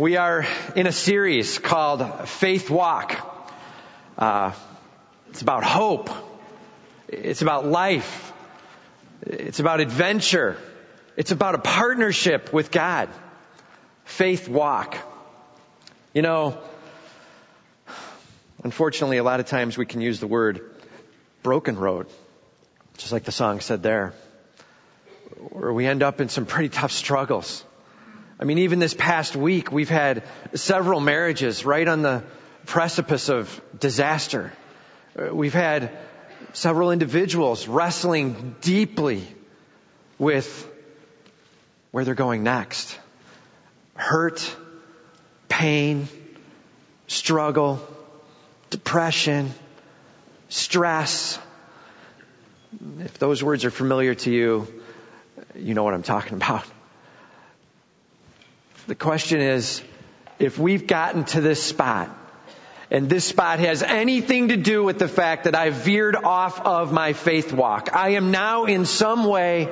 We are in a series called Faith Walk. Uh, it's about hope. It's about life. It's about adventure. It's about a partnership with God. Faith Walk. You know, unfortunately, a lot of times we can use the word broken road, just like the song said there, where we end up in some pretty tough struggles I mean, even this past week, we've had several marriages right on the precipice of disaster. Uh, we've had several individuals wrestling deeply with where they're going next. Hurt, pain, struggle, depression, stress. If those words are familiar to you, you know what I'm talking about. The question is, if we've gotten to this spot, and this spot has anything to do with the fact that I veered off of my faith walk. I am now in some way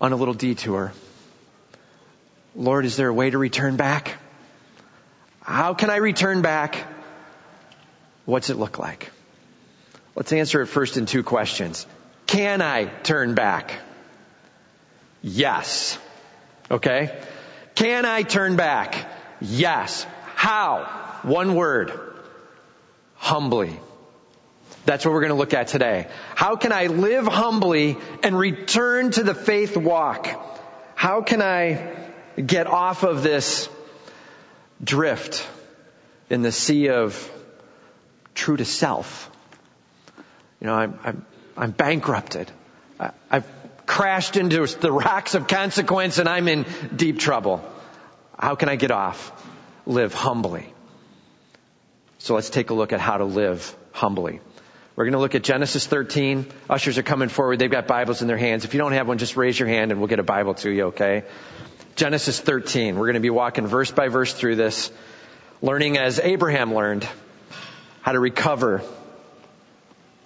on a little detour. Lord, is there a way to return back? How can I return back? What's it look like? Let's answer it first in two questions. Can I turn back? Yes. Okay? Can I turn back? Yes. How? One word. Humbly. That's what we're going to look at today. How can I live humbly and return to the faith walk? How can I get off of this drift in the sea of true to self? You know, I'm, I'm, I'm bankrupted. I, I've crashed into the rocks of consequence and I'm in deep trouble. How can I get off? Live humbly. So let's take a look at how to live humbly. We're going to look at Genesis 13. Ushers are coming forward. They've got Bibles in their hands. If you don't have one, just raise your hand and we'll get a Bible to you, okay? Genesis 13. We're going to be walking verse by verse through this, learning as Abraham learned how to recover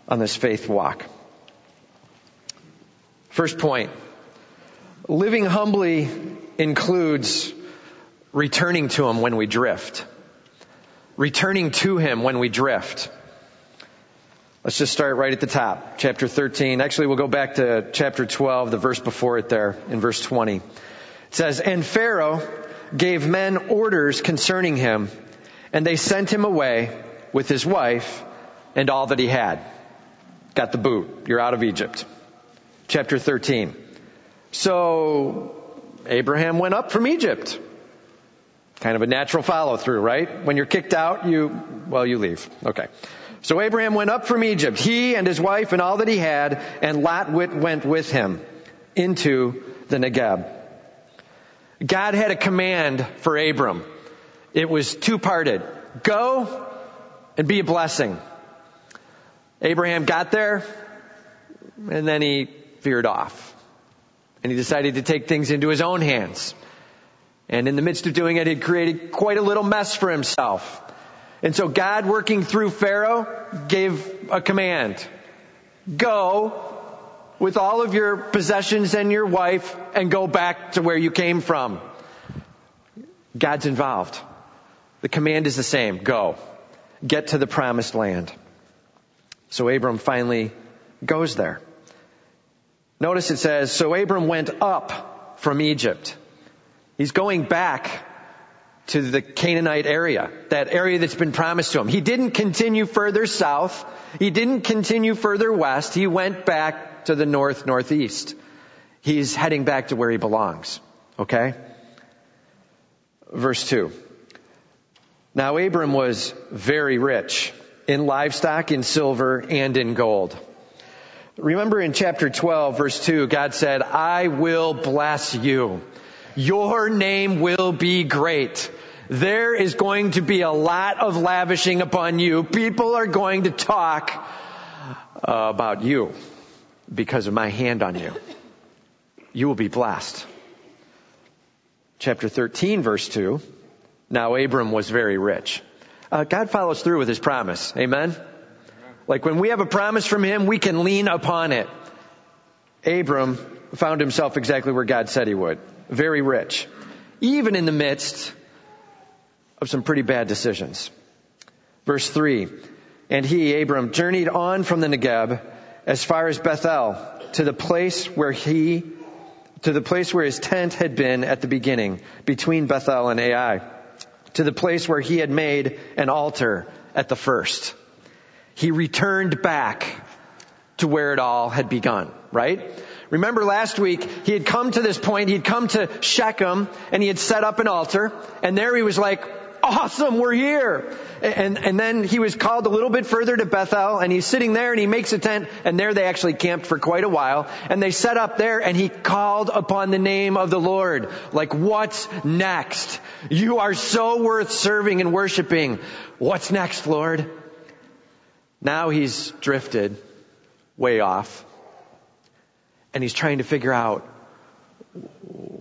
on this faith walk. First point. Living humbly includes returning to Him when we drift. Returning to Him when we drift. Let's just start right at the top. Chapter 13. Actually, we'll go back to chapter 12, the verse before it there, in verse 20. It says, And Pharaoh gave men orders concerning him, and they sent him away with his wife and all that he had. Got the boot. You're out of Egypt chapter 13. So, Abraham went up from Egypt. Kind of a natural follow through, right? When you're kicked out, you, well, you leave. Okay. So Abraham went up from Egypt, he and his wife and all that he had, and Lot went with him into the Negeb. God had a command for Abram. It was two parted. Go and be a blessing. Abraham got there, and then he veered off. And he decided to take things into his own hands. And in the midst of doing it, he created quite a little mess for himself. And so God, working through Pharaoh, gave a command. Go with all of your possessions and your wife and go back to where you came from. God's involved. The command is the same. Go. Get to the promised land. So Abram finally goes there. Notice it says, so Abram went up from Egypt. He's going back to the Canaanite area, that area that's been promised to him. He didn't continue further south. He didn't continue further west. He went back to the north, northeast. He's heading back to where he belongs. Okay? Verse 2. Now Abram was very rich in livestock, in silver, and in gold. Remember in chapter 12 verse 2, God said, I will bless you. Your name will be great. There is going to be a lot of lavishing upon you. People are going to talk uh, about you because of my hand on you. You will be blessed. Chapter 13 verse 2. Now Abram was very rich. Uh, God follows through with his promise. Amen. Like when we have a promise from Him, we can lean upon it. Abram found himself exactly where God said he would. Very rich. even in the midst of some pretty bad decisions. Verse 3 And he, Abram, journeyed on from the Negeb as far as Bethel to the place where he, to the place where his tent had been at the beginning, between Bethel and Ai, to the place where he had made an altar at the first. He returned back to where it all had begun, right? Remember last week, he had come to this point, he had come to Shechem, and he had set up an altar, and there he was like, awesome, we're here. And, and then he was called a little bit further to Bethel and he's sitting there and he makes a tent and there they actually camped for quite a while and they set up there and he called upon the name of the Lord. Like what's next? You are so worth serving and worshiping. What's next, Lord? Now he's drifted way off and he's trying to figure out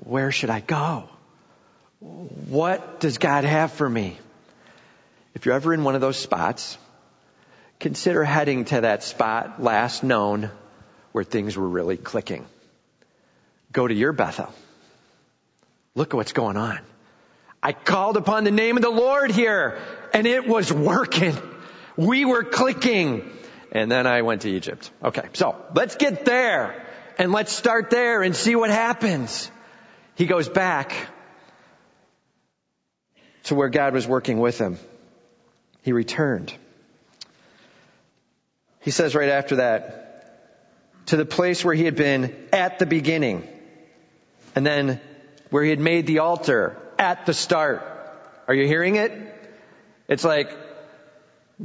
where should I go? What does God have for me? If you're ever in one of those spots, consider heading to that spot last known where things were really clicking. Go to your Bethel. Look at what's going on. I called upon the name of the Lord here and it was working. We were clicking. And then I went to Egypt. Okay, so let's get there and let's start there and see what happens. He goes back to where God was working with him. He returned. He says right after that, to the place where he had been at the beginning, and then where he had made the altar at the start. Are you hearing it? It's like,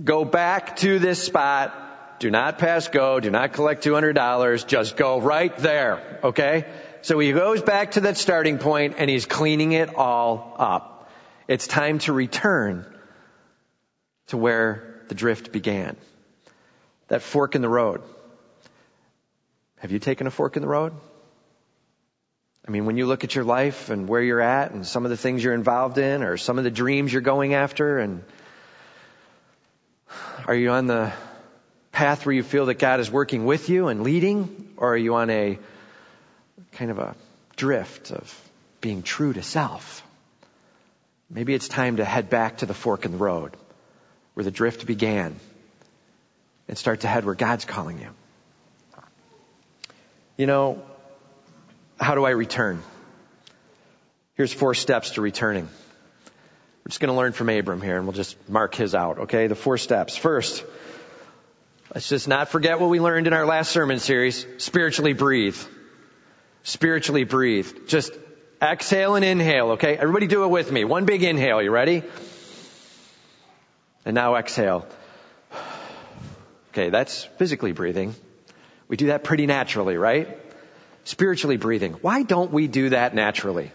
go back to this spot, do not pass go, do not collect $200, just go right there, okay? So he goes back to that starting point and he's cleaning it all up. It's time to return to where the drift began. That fork in the road. Have you taken a fork in the road? I mean, when you look at your life and where you're at and some of the things you're involved in or some of the dreams you're going after and are you on the path where you feel that God is working with you and leading or are you on a kind of a drift of being true to self? Maybe it's time to head back to the fork in the road where the drift began and start to head where God's calling you. You know, how do I return? Here's four steps to returning. We're just going to learn from Abram here and we'll just mark his out, okay? The four steps. First, let's just not forget what we learned in our last sermon series. Spiritually breathe. Spiritually breathe. Just Exhale and inhale, okay? Everybody do it with me. One big inhale. You ready? And now exhale. Okay, that's physically breathing. We do that pretty naturally, right? Spiritually breathing. Why don't we do that naturally?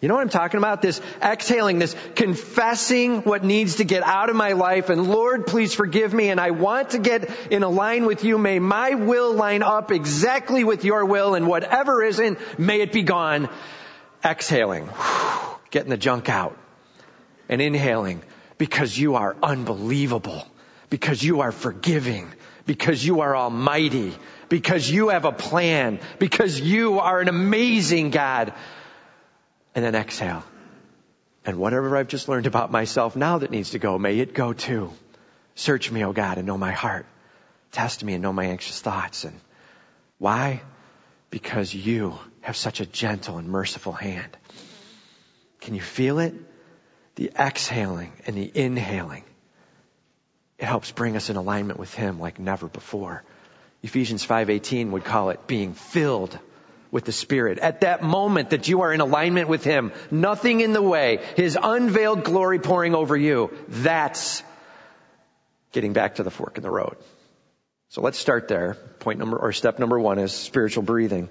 You know what I'm talking about? This exhaling, this confessing what needs to get out of my life. And Lord, please forgive me. And I want to get in a line with you. May my will line up exactly with your will. And whatever isn't, may it be gone. Exhaling, getting the junk out, and inhaling. Because you are unbelievable, because you are forgiving, because you are almighty, because you have a plan, because you are an amazing God. And then exhale. And whatever I've just learned about myself now that needs to go, may it go too. Search me, O God, and know my heart. Test me and know my anxious thoughts. And why? Because you have such a gentle and merciful hand. Can you feel it? The exhaling and the inhaling. It helps bring us in alignment with Him like never before. Ephesians 5:18 would call it being filled with the Spirit. At that moment that you are in alignment with Him, nothing in the way, His unveiled glory pouring over you, that's getting back to the fork in the road. So let's start there. Point number, or step number one is spiritual breathing.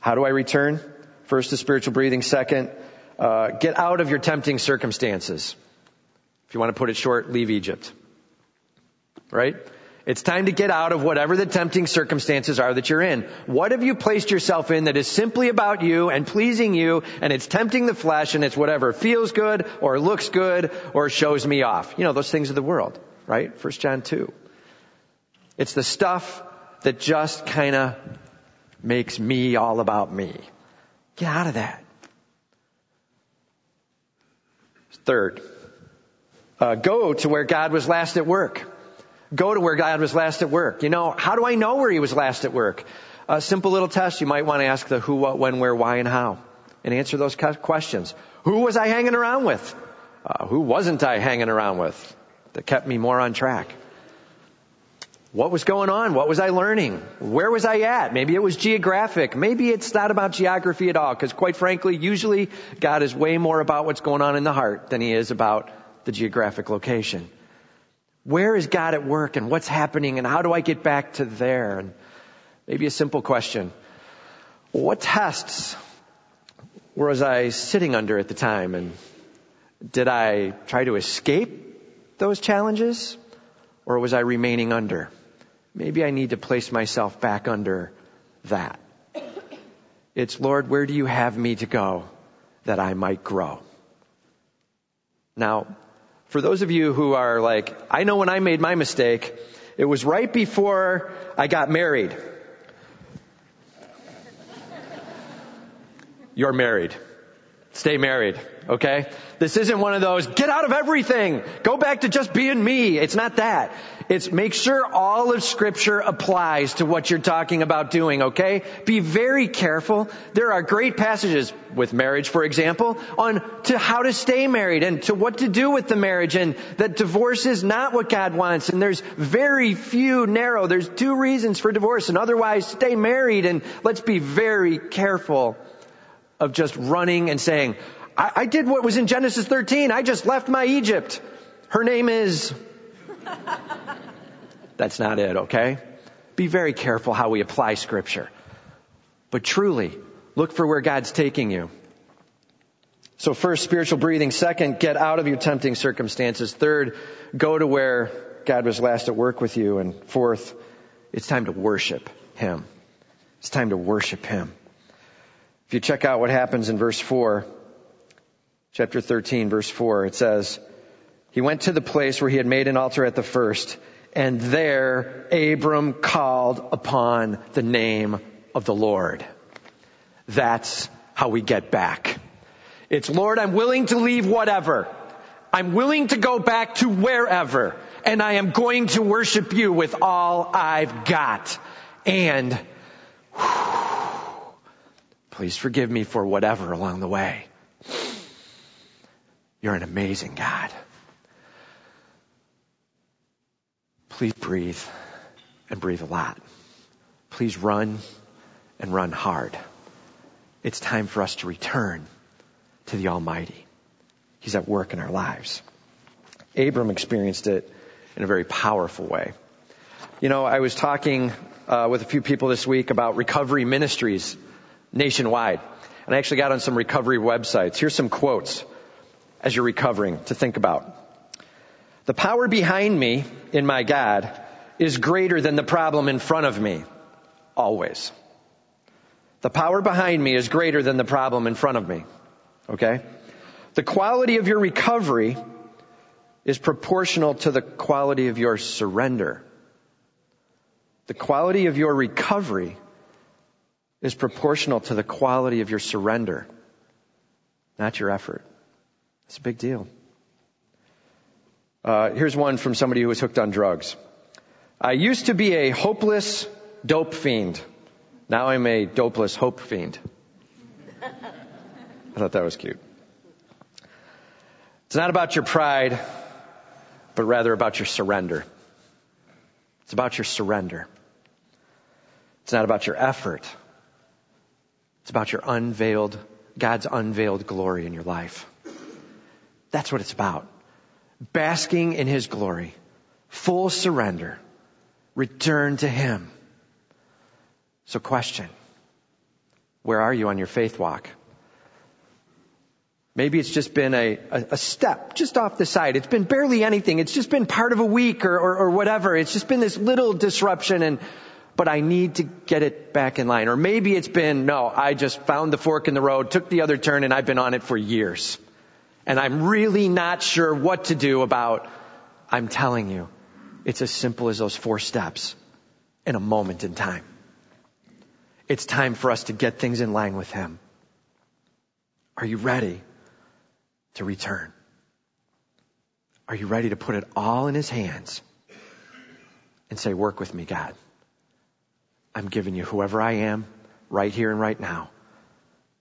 How do I return? First is spiritual breathing. Second, uh, get out of your tempting circumstances. If you want to put it short, leave Egypt. Right? It's time to get out of whatever the tempting circumstances are that you're in. What have you placed yourself in that is simply about you and pleasing you and it's tempting the flesh and it's whatever feels good or looks good or shows me off? You know, those things of the world, right? First John 2. It's the stuff that just kind of makes me all about me. Get out of that. Third, uh, go to where God was last at work. Go to where God was last at work. You know, how do I know where he was last at work? A simple little test. You might want to ask the who, what, when, where, why, and how. And answer those questions. Who was I hanging around with? Uh, who wasn't I hanging around with that kept me more on track? What was going on? What was I learning? Where was I at? Maybe it was geographic. Maybe it's not about geography at all, because quite frankly, usually God is way more about what's going on in the heart than he is about the geographic location. Where is God at work and what's happening and how do I get back to there? And maybe a simple question. What tests was I sitting under at the time and did I try to escape those challenges or was I remaining under? Maybe I need to place myself back under that. It's Lord, where do you have me to go that I might grow? Now, for those of you who are like, I know when I made my mistake, it was right before I got married. You're married. Stay married, okay? This isn't one of those, get out of everything, go back to just being me. It's not that. It's make sure all of scripture applies to what you're talking about doing, okay? Be very careful. There are great passages with marriage, for example, on to how to stay married and to what to do with the marriage and that divorce is not what God wants and there's very few narrow, there's two reasons for divorce and otherwise stay married and let's be very careful of just running and saying, I, I did what was in Genesis 13. I just left my Egypt. Her name is. That's not it, okay? Be very careful how we apply scripture. But truly, look for where God's taking you. So first, spiritual breathing. Second, get out of your tempting circumstances. Third, go to where God was last at work with you. And fourth, it's time to worship Him. It's time to worship Him. If you check out what happens in verse 4, chapter 13, verse 4, it says, He went to the place where he had made an altar at the first, and there Abram called upon the name of the Lord. That's how we get back. It's Lord, I'm willing to leave whatever. I'm willing to go back to wherever, and I am going to worship you with all I've got. And whew, Please forgive me for whatever along the way. You're an amazing God. Please breathe and breathe a lot. Please run and run hard. It's time for us to return to the Almighty. He's at work in our lives. Abram experienced it in a very powerful way. You know, I was talking uh, with a few people this week about recovery ministries nationwide. And I actually got on some recovery websites. Here's some quotes as you're recovering to think about. The power behind me in my God is greater than the problem in front of me. Always. The power behind me is greater than the problem in front of me. Okay? The quality of your recovery is proportional to the quality of your surrender. The quality of your recovery is proportional to the quality of your surrender, not your effort. It's a big deal. Uh, here's one from somebody who was hooked on drugs. I used to be a hopeless dope fiend. Now I'm a dopeless hope fiend. I thought that was cute. It's not about your pride, but rather about your surrender. It's about your surrender. It's not about your effort, it's about your unveiled, God's unveiled glory in your life. That's what it's about. Basking in His glory. Full surrender. Return to Him. So question. Where are you on your faith walk? Maybe it's just been a, a, a, step just off the side. It's been barely anything. It's just been part of a week or, or, or whatever. It's just been this little disruption and but I need to get it back in line. Or maybe it's been, no, I just found the fork in the road, took the other turn, and I've been on it for years. And I'm really not sure what to do about, I'm telling you, it's as simple as those four steps in a moment in time. It's time for us to get things in line with Him. Are you ready to return? Are you ready to put it all in his hands and say, work with me, God? I'm giving you whoever I am right here and right now.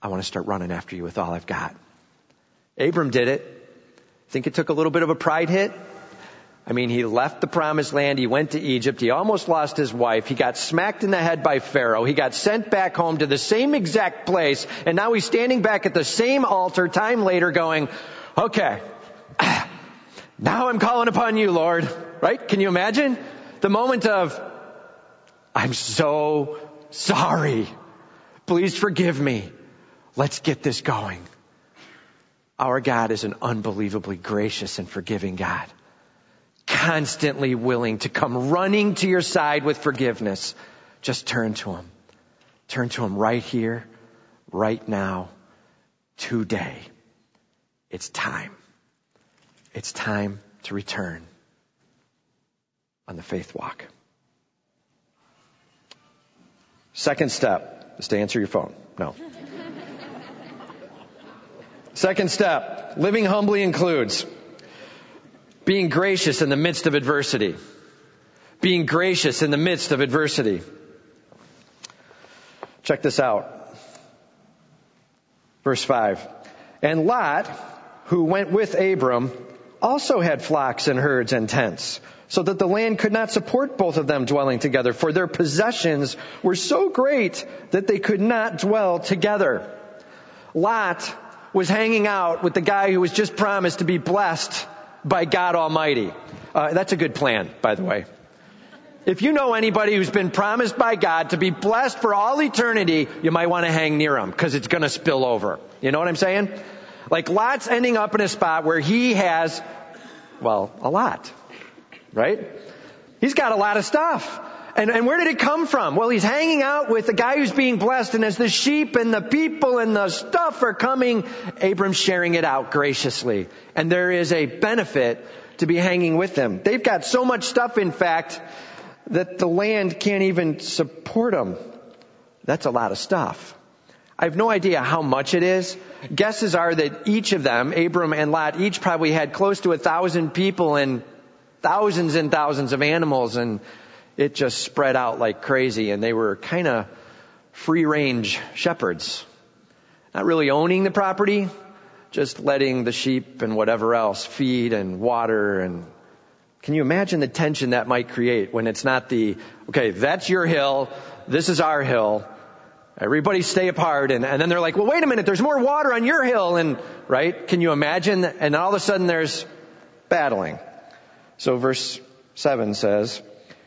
I want to start running after you with all I've got. Abram did it. Think it took a little bit of a pride hit? I mean, he left the promised land. He went to Egypt. He almost lost his wife. He got smacked in the head by Pharaoh. He got sent back home to the same exact place. And now he's standing back at the same altar time later going, okay, now I'm calling upon you, Lord. Right? Can you imagine? The moment of, I'm so sorry. Please forgive me. Let's get this going. Our God is an unbelievably gracious and forgiving God constantly willing to come running to your side with forgiveness, just turn to Him. Turn to Him right here, right now, today. It's time. It's time to return on the faith walk. Second step is to answer your phone. No. Second step, living humbly includes being gracious in the midst of adversity. Being gracious in the midst of adversity. Check this out. Verse 5. And Lot, who went with Abram, also had flocks and herds and tents, so that the land could not support both of them dwelling together, for their possessions were so great that they could not dwell together. Lot was hanging out with the guy who was just promised to be blessed by God Almighty. Uh, that's a good plan, by the way. If you know anybody who's been promised by God to be blessed for all eternity, you might want to hang near him because it's going to spill over. You know what I'm saying? Like Lot's ending up in a spot where he has, well, a lot, right? He's got a lot of stuff. And, and where did it come from? Well, he's hanging out with the guy who's being blessed, and as the sheep and the people and the stuff are coming, Abram's sharing it out graciously. And there is a benefit to be hanging with them. They've got so much stuff, in fact, that the land can't even support them. That's a lot of stuff. I have no idea how much it is. Guesses are that each of them, Abram and Lot, each probably had close to a thousand people and thousands and thousands of animals and it just spread out like crazy and they were kind of free range shepherds. Not really owning the property, just letting the sheep and whatever else feed and water and can you imagine the tension that might create when it's not the, okay, that's your hill, this is our hill, everybody stay apart and, and then they're like, well wait a minute, there's more water on your hill and, right? Can you imagine? And all of a sudden there's battling. So verse 7 says,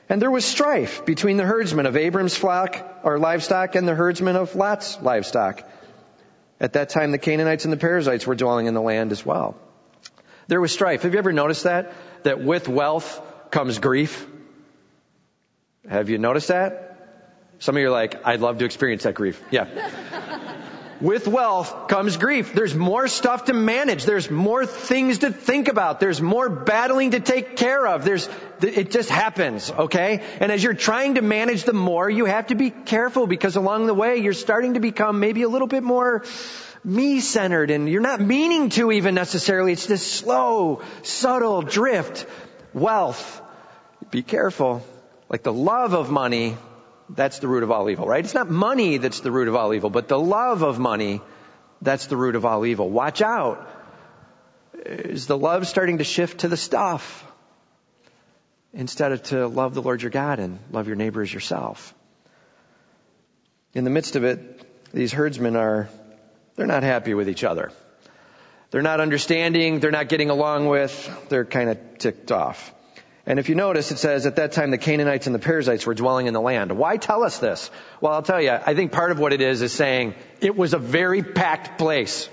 and there was strife between the herdsmen of Abram's flock or livestock and the herdsmen of Lot's livestock. At that time, the Canaanites and the Perizzites were dwelling in the land as well. There was strife. Have you ever noticed that? That with wealth comes grief? Have you noticed that? Some of you are like, I'd love to experience that grief. Yeah. With wealth comes grief. There's more stuff to manage. There's more things to think about. There's more battling to take care of. There's, it just happens, okay? And as you're trying to manage the more, you have to be careful because along the way, you're starting to become maybe a little bit more me-centered and you're not meaning to even necessarily. It's this slow, subtle drift. Wealth. Be careful. Like the love of money that's the root of all evil, right? It's not money that's the root of all evil, but the love of money, that's the root of all evil. Watch out. Is the love starting to shift to the stuff instead of to love the Lord your God and love your neighbor as yourself? In the midst of it, these herdsmen are, they're not happy with each other. They're not understanding, they're not getting along with, they're kind of ticked off. And if you notice, it says at that time the Canaanites and the Perizzites were dwelling in the land. Why tell us this? Well, I'll tell you, I think part of what it is is saying it was a very packed place.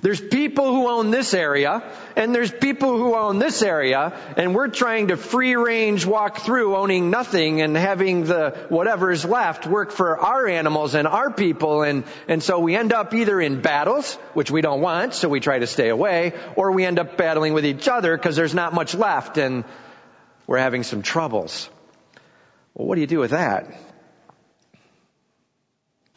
There's people who own this area, and there's people who own this area, and we're trying to free range walk through owning nothing and having the whatever's left work for our animals and our people, and, and so we end up either in battles, which we don't want, so we try to stay away, or we end up battling with each other because there's not much left, and we're having some troubles. Well, what do you do with that?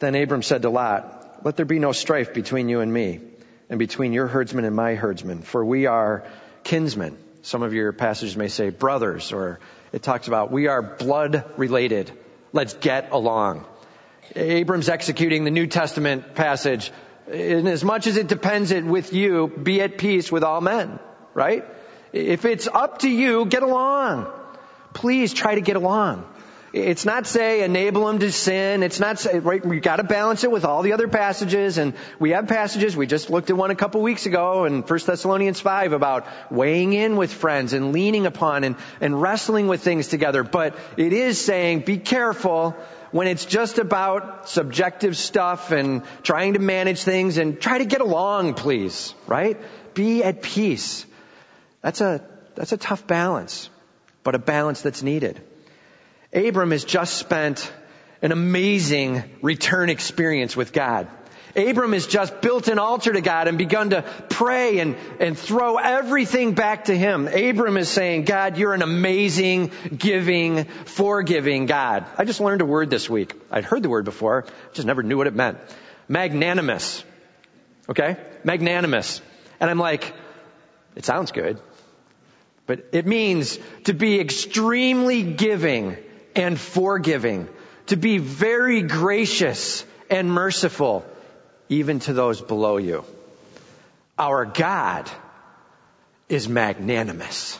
Then Abram said to Lot, let there be no strife between you and me and between your herdsmen and my herdsmen, for we are kinsmen. Some of your passages may say brothers, or it talks about we are blood related. Let's get along. Abram's executing the New Testament passage. In as much as it depends it with you, be at peace with all men, right? If it's up to you, get along. Please try to get along. It's not say enable them to sin. It's not say, right, we gotta balance it with all the other passages and we have passages, we just looked at one a couple weeks ago in 1 Thessalonians 5 about weighing in with friends and leaning upon and, and wrestling with things together. But it is saying be careful when it's just about subjective stuff and trying to manage things and try to get along, please, right? Be at peace. That's a, that's a tough balance, but a balance that's needed. Abram has just spent an amazing return experience with God. Abram has just built an altar to God and begun to pray and, and throw everything back to Him. Abram is saying, God, you're an amazing, giving, forgiving God. I just learned a word this week. I'd heard the word before, just never knew what it meant. Magnanimous. Okay? Magnanimous. And I'm like, it sounds good. But it means to be extremely giving and forgiving, to be very gracious and merciful, even to those below you. Our God is magnanimous,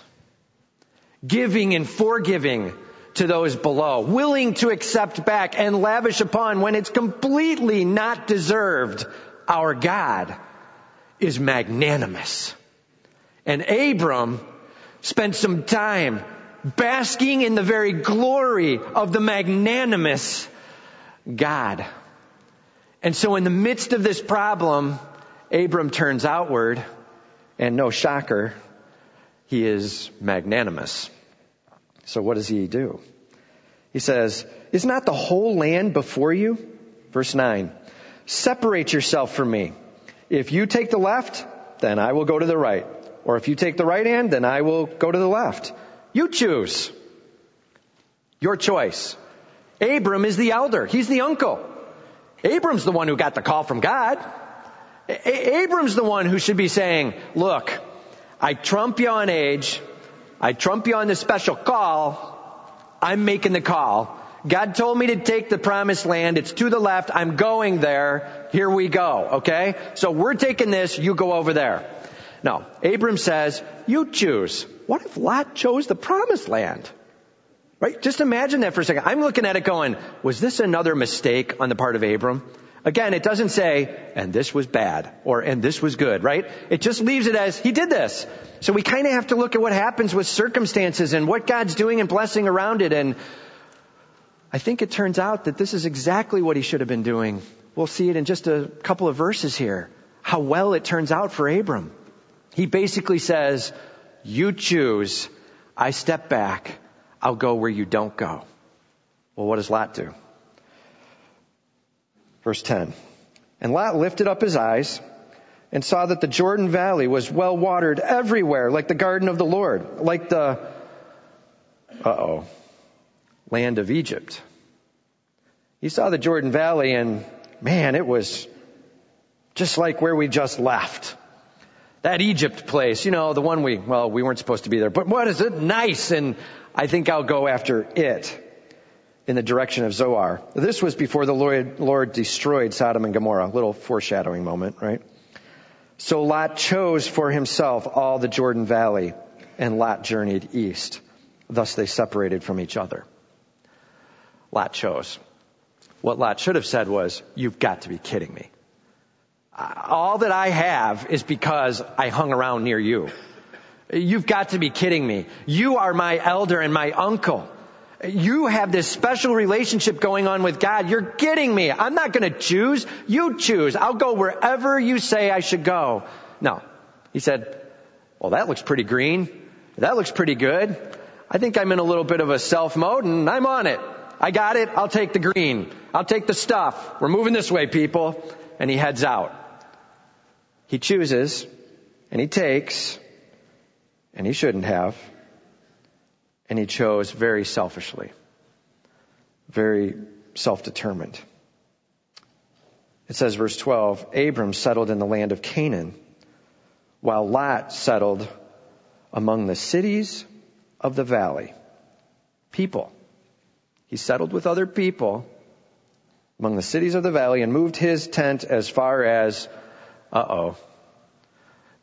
giving and forgiving to those below, willing to accept back and lavish upon when it's completely not deserved. Our God is magnanimous. And Abram spent some time basking in the very glory of the magnanimous God. And so in the midst of this problem, Abram turns outward, and no shocker, he is magnanimous. So what does he do? He says, Is not the whole land before you? Verse 9. Separate yourself from me. If you take the left, then I will go to the right. Or if you take the right hand, then I will go to the left. You choose. Your choice. Abram is the elder. He's the uncle. Abram's the one who got the call from God. A- Abram's the one who should be saying, look, I trump you on age. I trump you on the special call. I'm making the call. God told me to take the promised land. It's to the left. I'm going there. Here we go. Okay? So we're taking this. You go over there. No. Abram says, you choose. What if Lot chose the promised land? Right? Just imagine that for a second. I'm looking at it going, was this another mistake on the part of Abram? Again, it doesn't say, and this was bad, or and this was good, right? It just leaves it as, he did this. So we kind of have to look at what happens with circumstances and what God's doing and blessing around it. And I think it turns out that this is exactly what he should have been doing. We'll see it in just a couple of verses here. How well it turns out for Abram. He basically says, you choose. I step back. I'll go where you don't go. Well, what does Lot do? Verse 10. And Lot lifted up his eyes and saw that the Jordan Valley was well watered everywhere, like the garden of the Lord, like the, uh-oh, land of Egypt. He saw the Jordan Valley and man, it was just like where we just left. That Egypt place, you know, the one we, well, we weren't supposed to be there, but what is it? Nice. And I think I'll go after it in the direction of Zoar. This was before the Lord, Lord destroyed Sodom and Gomorrah. A little foreshadowing moment, right? So Lot chose for himself all the Jordan Valley and Lot journeyed east. Thus they separated from each other. Lot chose. What Lot should have said was, you've got to be kidding me all that I have is because I hung around near you. You've got to be kidding me. You are my elder and my uncle. You have this special relationship going on with God. You're kidding me. I'm not going to choose. You choose. I'll go wherever you say I should go. No. He said, well, that looks pretty green. That looks pretty good. I think I'm in a little bit of a self mode and I'm on it. I got it. I'll take the green. I'll take the stuff. We're moving this way, people. And he heads out. He chooses and he takes and he shouldn't have. And he chose very selfishly, very self-determined. It says verse 12, Abram settled in the land of Canaan while Lot settled among the cities of the valley. People. He settled with other people among the cities of the valley and moved his tent as far as, uh oh,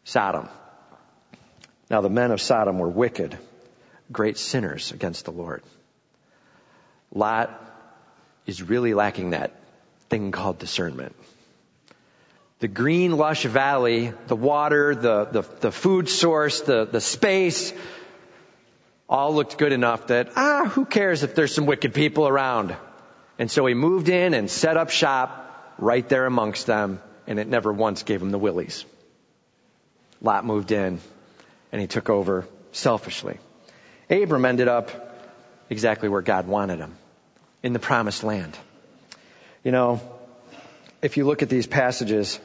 Sodom. Now the men of Sodom were wicked, great sinners against the Lord. Lot is really lacking that thing called discernment. The green lush valley, the water, the, the, the food source, the, the space, all looked good enough that, ah, who cares if there's some wicked people around? And so he moved in and set up shop right there amongst them, and it never once gave him the willies. Lot moved in, and he took over selfishly. Abram ended up exactly where God wanted him, in the promised land. You know, if you look at these passages,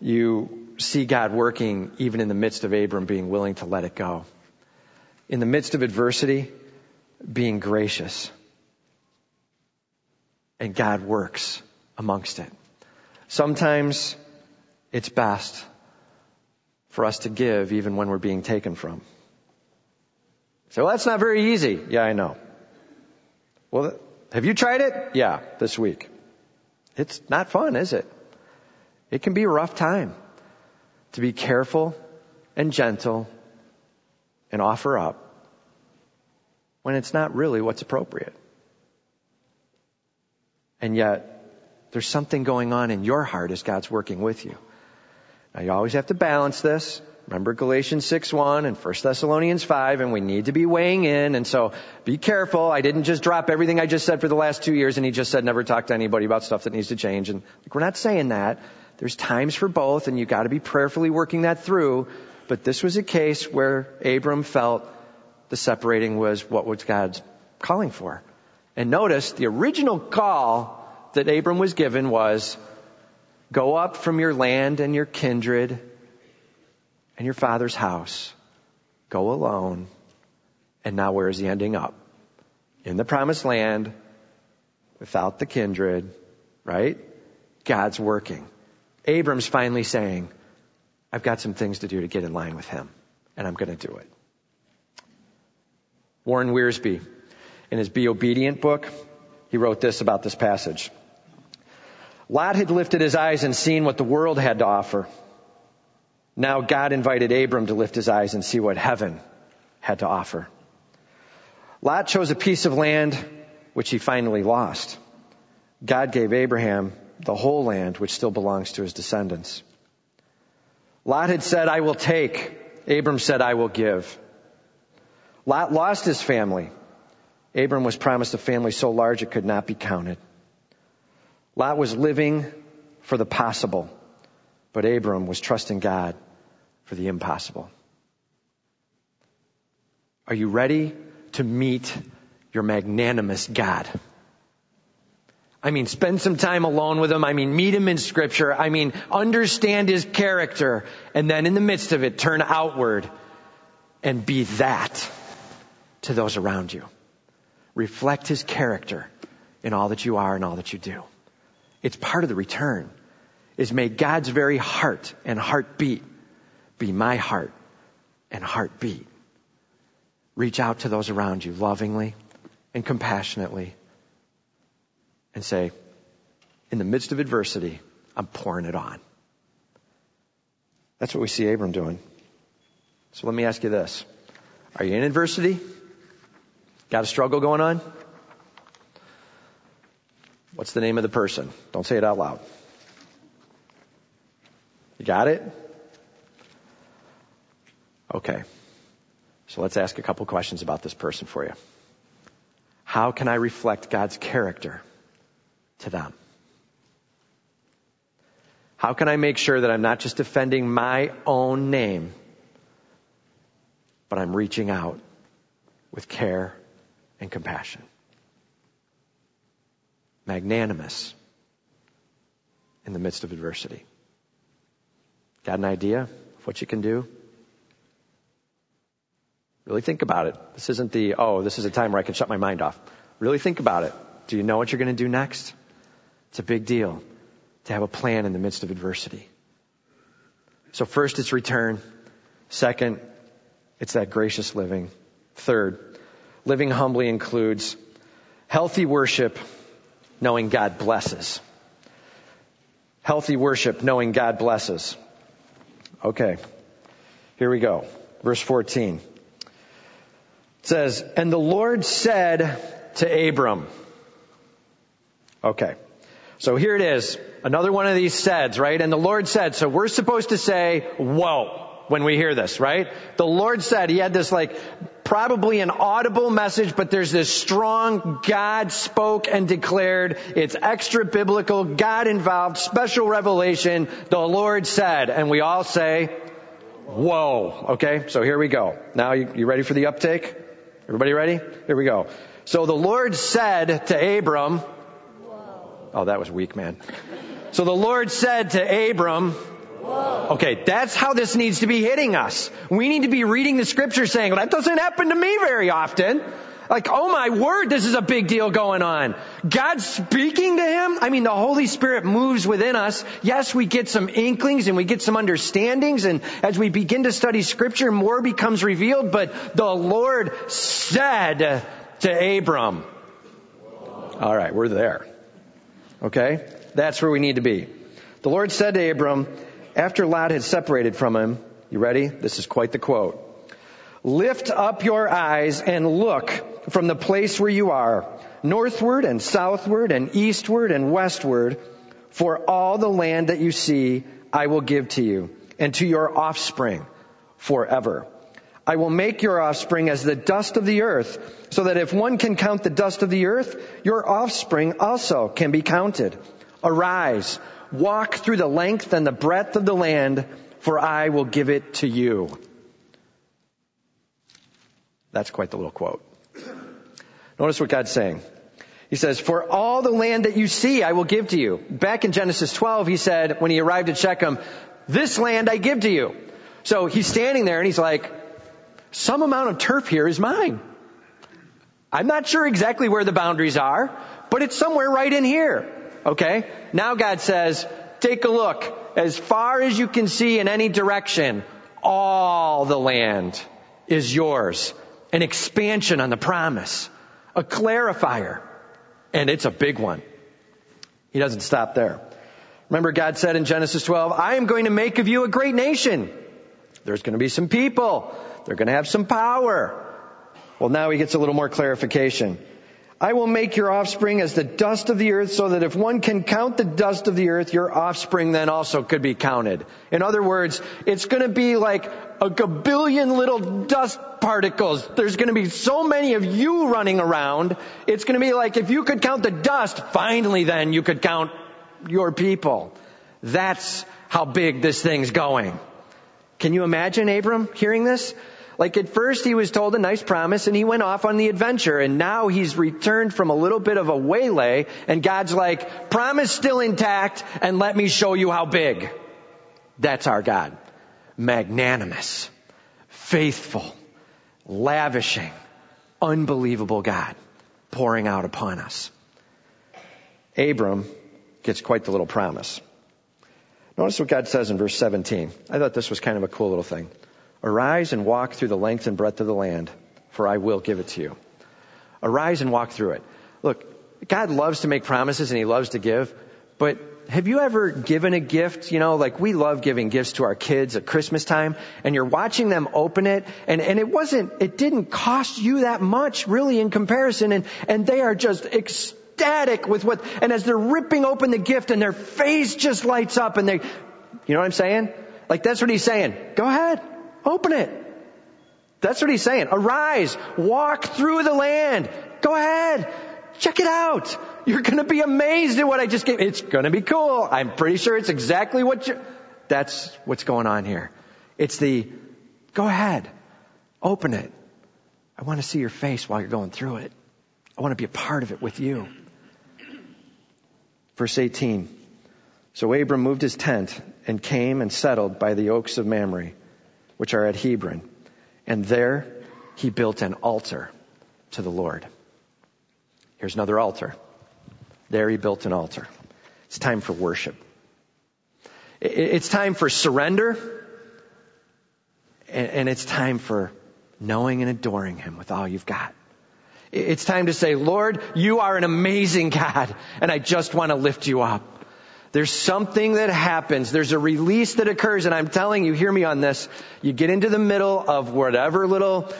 you see God working even in the midst of Abram being willing to let it go. In the midst of adversity, being gracious. And God works amongst it. Sometimes it's best for us to give even when we're being taken from. So well, that's not very easy. Yeah, I know. Well, have you tried it? Yeah, this week. It's not fun, is it? It can be a rough time to be careful and gentle and offer up when it's not really what's appropriate. And yet, there's something going on in your heart as God's working with you. Now you always have to balance this. Remember Galatians 6.1 and 1 Thessalonians 5 and we need to be weighing in and so be careful. I didn't just drop everything I just said for the last two years and he just said never talk to anybody about stuff that needs to change and like, we're not saying that. There's times for both and you gotta be prayerfully working that through. But this was a case where Abram felt the separating was what was God's calling for. And notice the original call that Abram was given was go up from your land and your kindred and your father's house. Go alone. And now where is he ending up? In the promised land without the kindred, right? God's working. Abram's finally saying, I've got some things to do to get in line with him, and I'm going to do it. Warren Wiersbe, in his Be Obedient book, he wrote this about this passage. Lot had lifted his eyes and seen what the world had to offer. Now God invited Abram to lift his eyes and see what heaven had to offer. Lot chose a piece of land which he finally lost. God gave Abraham the whole land which still belongs to his descendants. Lot had said, I will take. Abram said, I will give. Lot lost his family. Abram was promised a family so large it could not be counted. Lot was living for the possible, but Abram was trusting God for the impossible. Are you ready to meet your magnanimous God? I mean, spend some time alone with him. I mean, meet him in scripture. I mean, understand his character. And then in the midst of it, turn outward and be that to those around you. Reflect his character in all that you are and all that you do. It's part of the return is may God's very heart and heartbeat be my heart and heartbeat. Reach out to those around you lovingly and compassionately and say, in the midst of adversity, I'm pouring it on. That's what we see Abram doing. So let me ask you this. Are you in adversity? Got a struggle going on? What's the name of the person? Don't say it out loud. You got it? Okay. So let's ask a couple questions about this person for you. How can I reflect God's character to them? How can I make sure that I'm not just defending my own name, but I'm reaching out with care and compassion? Magnanimous in the midst of adversity. Got an idea of what you can do? Really think about it. This isn't the, oh, this is a time where I can shut my mind off. Really think about it. Do you know what you're going to do next? It's a big deal to have a plan in the midst of adversity. So first it's return. Second, It's that gracious living. Third, living humbly includes healthy worship, knowing God blesses. Healthy worship, knowing God blesses. Okay. Here we go. Verse 14. It says, And the Lord said to Abram, Okay. So here it is. Another one of these saids, right? And the Lord said, so we're supposed to say, whoa, when we hear this, right? The Lord said, He had this like, probably an audible message, but there's this strong God spoke and declared. It's extra biblical, God involved, special revelation. The Lord said, and we all say, whoa. Okay, so here we go. Now you, you ready for the uptake? Everybody ready? Here we go. So the Lord said to Abram, Oh, that was weak, man. So the Lord said to Abram, Okay, that's how this needs to be hitting us. We need to be reading the scripture saying, well, that doesn't happen to me very often. Like, oh my word, this is a big deal going on. God's speaking to him? I mean, the Holy Spirit moves within us. Yes, we get some inklings and we get some understandings and as we begin to study scripture, more becomes revealed, but the Lord said to Abram. Alright, we're there. Okay? That's where we need to be. The Lord said to Abram, after Lot had separated from him, you ready? This is quite the quote. Lift up your eyes and look from the place where you are, northward and southward and eastward and westward, for all the land that you see I will give to you and to your offspring forever. I will make your offspring as the dust of the earth, so that if one can count the dust of the earth, your offspring also can be counted. Arise, walk through the length and the breadth of the land, for I will give it to you. That's quite the little quote. Notice what God's saying. He says, for all the land that you see, I will give to you. Back in Genesis 12, he said, when he arrived at Shechem, this land I give to you. So he's standing there and he's like, some amount of turf here is mine. I'm not sure exactly where the boundaries are, but it's somewhere right in here. Okay? Now God says, take a look. As far as you can see in any direction, all the land is yours. An expansion on the promise. A clarifier. And it's a big one. He doesn't stop there. Remember God said in Genesis 12, I am going to make of you a great nation. There's going to be some people. They're going to have some power. Well, now he gets a little more clarification. I will make your offspring as the dust of the earth so that if one can count the dust of the earth, your offspring then also could be counted. In other words, it's going to be like a gabillion little dust particles. There's going to be so many of you running around. It's going to be like if you could count the dust, finally then you could count your people. That's how big this thing's going. Can you imagine Abram hearing this? Like at first he was told a nice promise and he went off on the adventure and now he's returned from a little bit of a waylay and God's like, promise still intact and let me show you how big. That's our God. Magnanimous, faithful, lavishing, unbelievable God pouring out upon us. Abram gets quite the little promise. Notice what God says in verse 17. I thought this was kind of a cool little thing. Arise and walk through the length and breadth of the land, for I will give it to you. Arise and walk through it. Look, God loves to make promises and He loves to give, but have you ever given a gift? You know, like we love giving gifts to our kids at Christmas time, and you're watching them open it, and, and it wasn't, it didn't cost you that much really in comparison, and, and they are just ecstatic with what, and as they're ripping open the gift and their face just lights up and they, you know what I'm saying? Like that's what he's saying. Go ahead. Open it. That's what he's saying. Arise, walk through the land. Go ahead. Check it out. You're gonna be amazed at what I just gave. It's gonna be cool. I'm pretty sure it's exactly what you, that's what's going on here. It's the, go ahead. Open it. I want to see your face while you're going through it. I want to be a part of it with you. Verse 18. So Abram moved his tent and came and settled by the oaks of Mamre which are at Hebron. And there he built an altar to the Lord. Here's another altar. There he built an altar. It's time for worship. It's time for surrender. And it's time for knowing and adoring Him with all you've got. It's time to say, Lord, you are an amazing God, and I just want to lift you up. There's something that happens. There's a release that occurs, and I'm telling you, hear me on this. You get into the middle of whatever little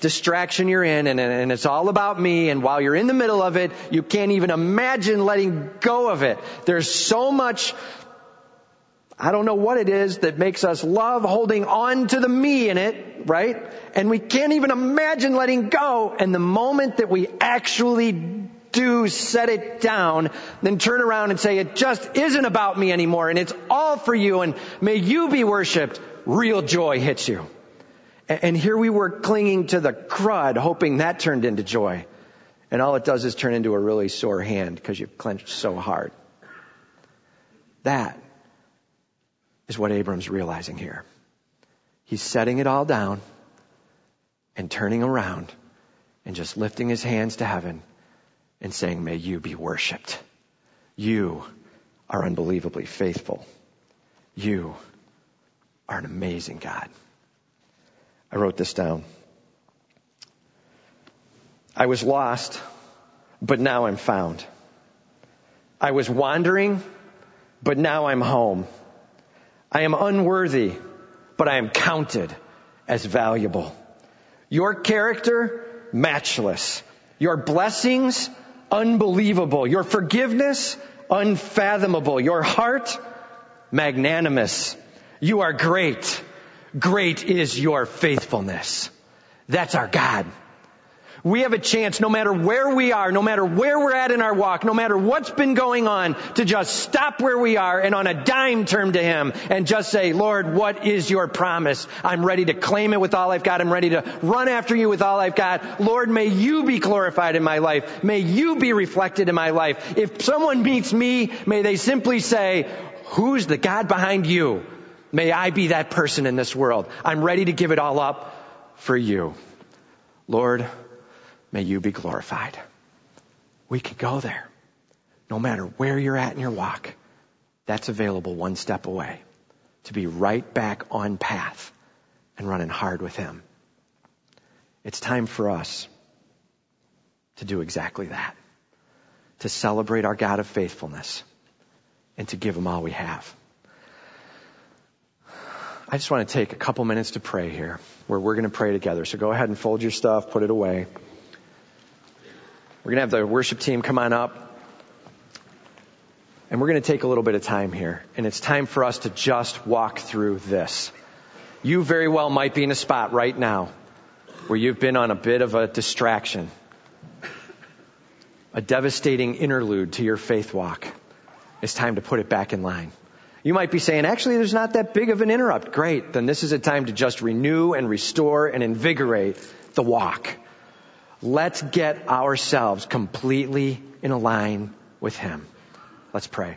distraction you're in, and, and it's all about me, and while you're in the middle of it, you can't even imagine letting go of it. There's so much I don't know what it is that makes us love holding on to the me in it, right? And we can't even imagine letting go. And the moment that we actually do set it down, then turn around and say, it just isn't about me anymore and it's all for you and may you be worshiped, real joy hits you. And here we were clinging to the crud, hoping that turned into joy. And all it does is turn into a really sore hand because you've clenched so hard. That is what Abram's realizing here. He's setting it all down and turning around and just lifting his hands to heaven and saying, May you be worshiped. You are unbelievably faithful. You are an amazing God. I wrote this down. I was lost, but now I'm found. I was wandering, but now I'm home. I am unworthy, but I am counted as valuable. Your character, matchless. Your blessings, unbelievable. Your forgiveness, unfathomable. Your heart, magnanimous. You are great. Great is your faithfulness. That's our God. We have a chance, no matter where we are, no matter where we're at in our walk, no matter what's been going on, to just stop where we are and on a dime turn to Him and just say, Lord, what is your promise? I'm ready to claim it with all I've got. I'm ready to run after you with all I've got. Lord, may you be glorified in my life. May you be reflected in my life. If someone meets me, may they simply say, who's the God behind you? May I be that person in this world. I'm ready to give it all up for you. Lord, May you be glorified. We can go there. No matter where you're at in your walk, that's available one step away to be right back on path and running hard with Him. It's time for us to do exactly that. To celebrate our God of faithfulness and to give Him all we have. I just want to take a couple minutes to pray here where we're going to pray together. So go ahead and fold your stuff, put it away. We're going to have the worship team come on up. And we're going to take a little bit of time here. And it's time for us to just walk through this. You very well might be in a spot right now where you've been on a bit of a distraction, a devastating interlude to your faith walk. It's time to put it back in line. You might be saying, actually, there's not that big of an interrupt. Great. Then this is a time to just renew and restore and invigorate the walk. Let's get ourselves completely in line with Him. Let's pray.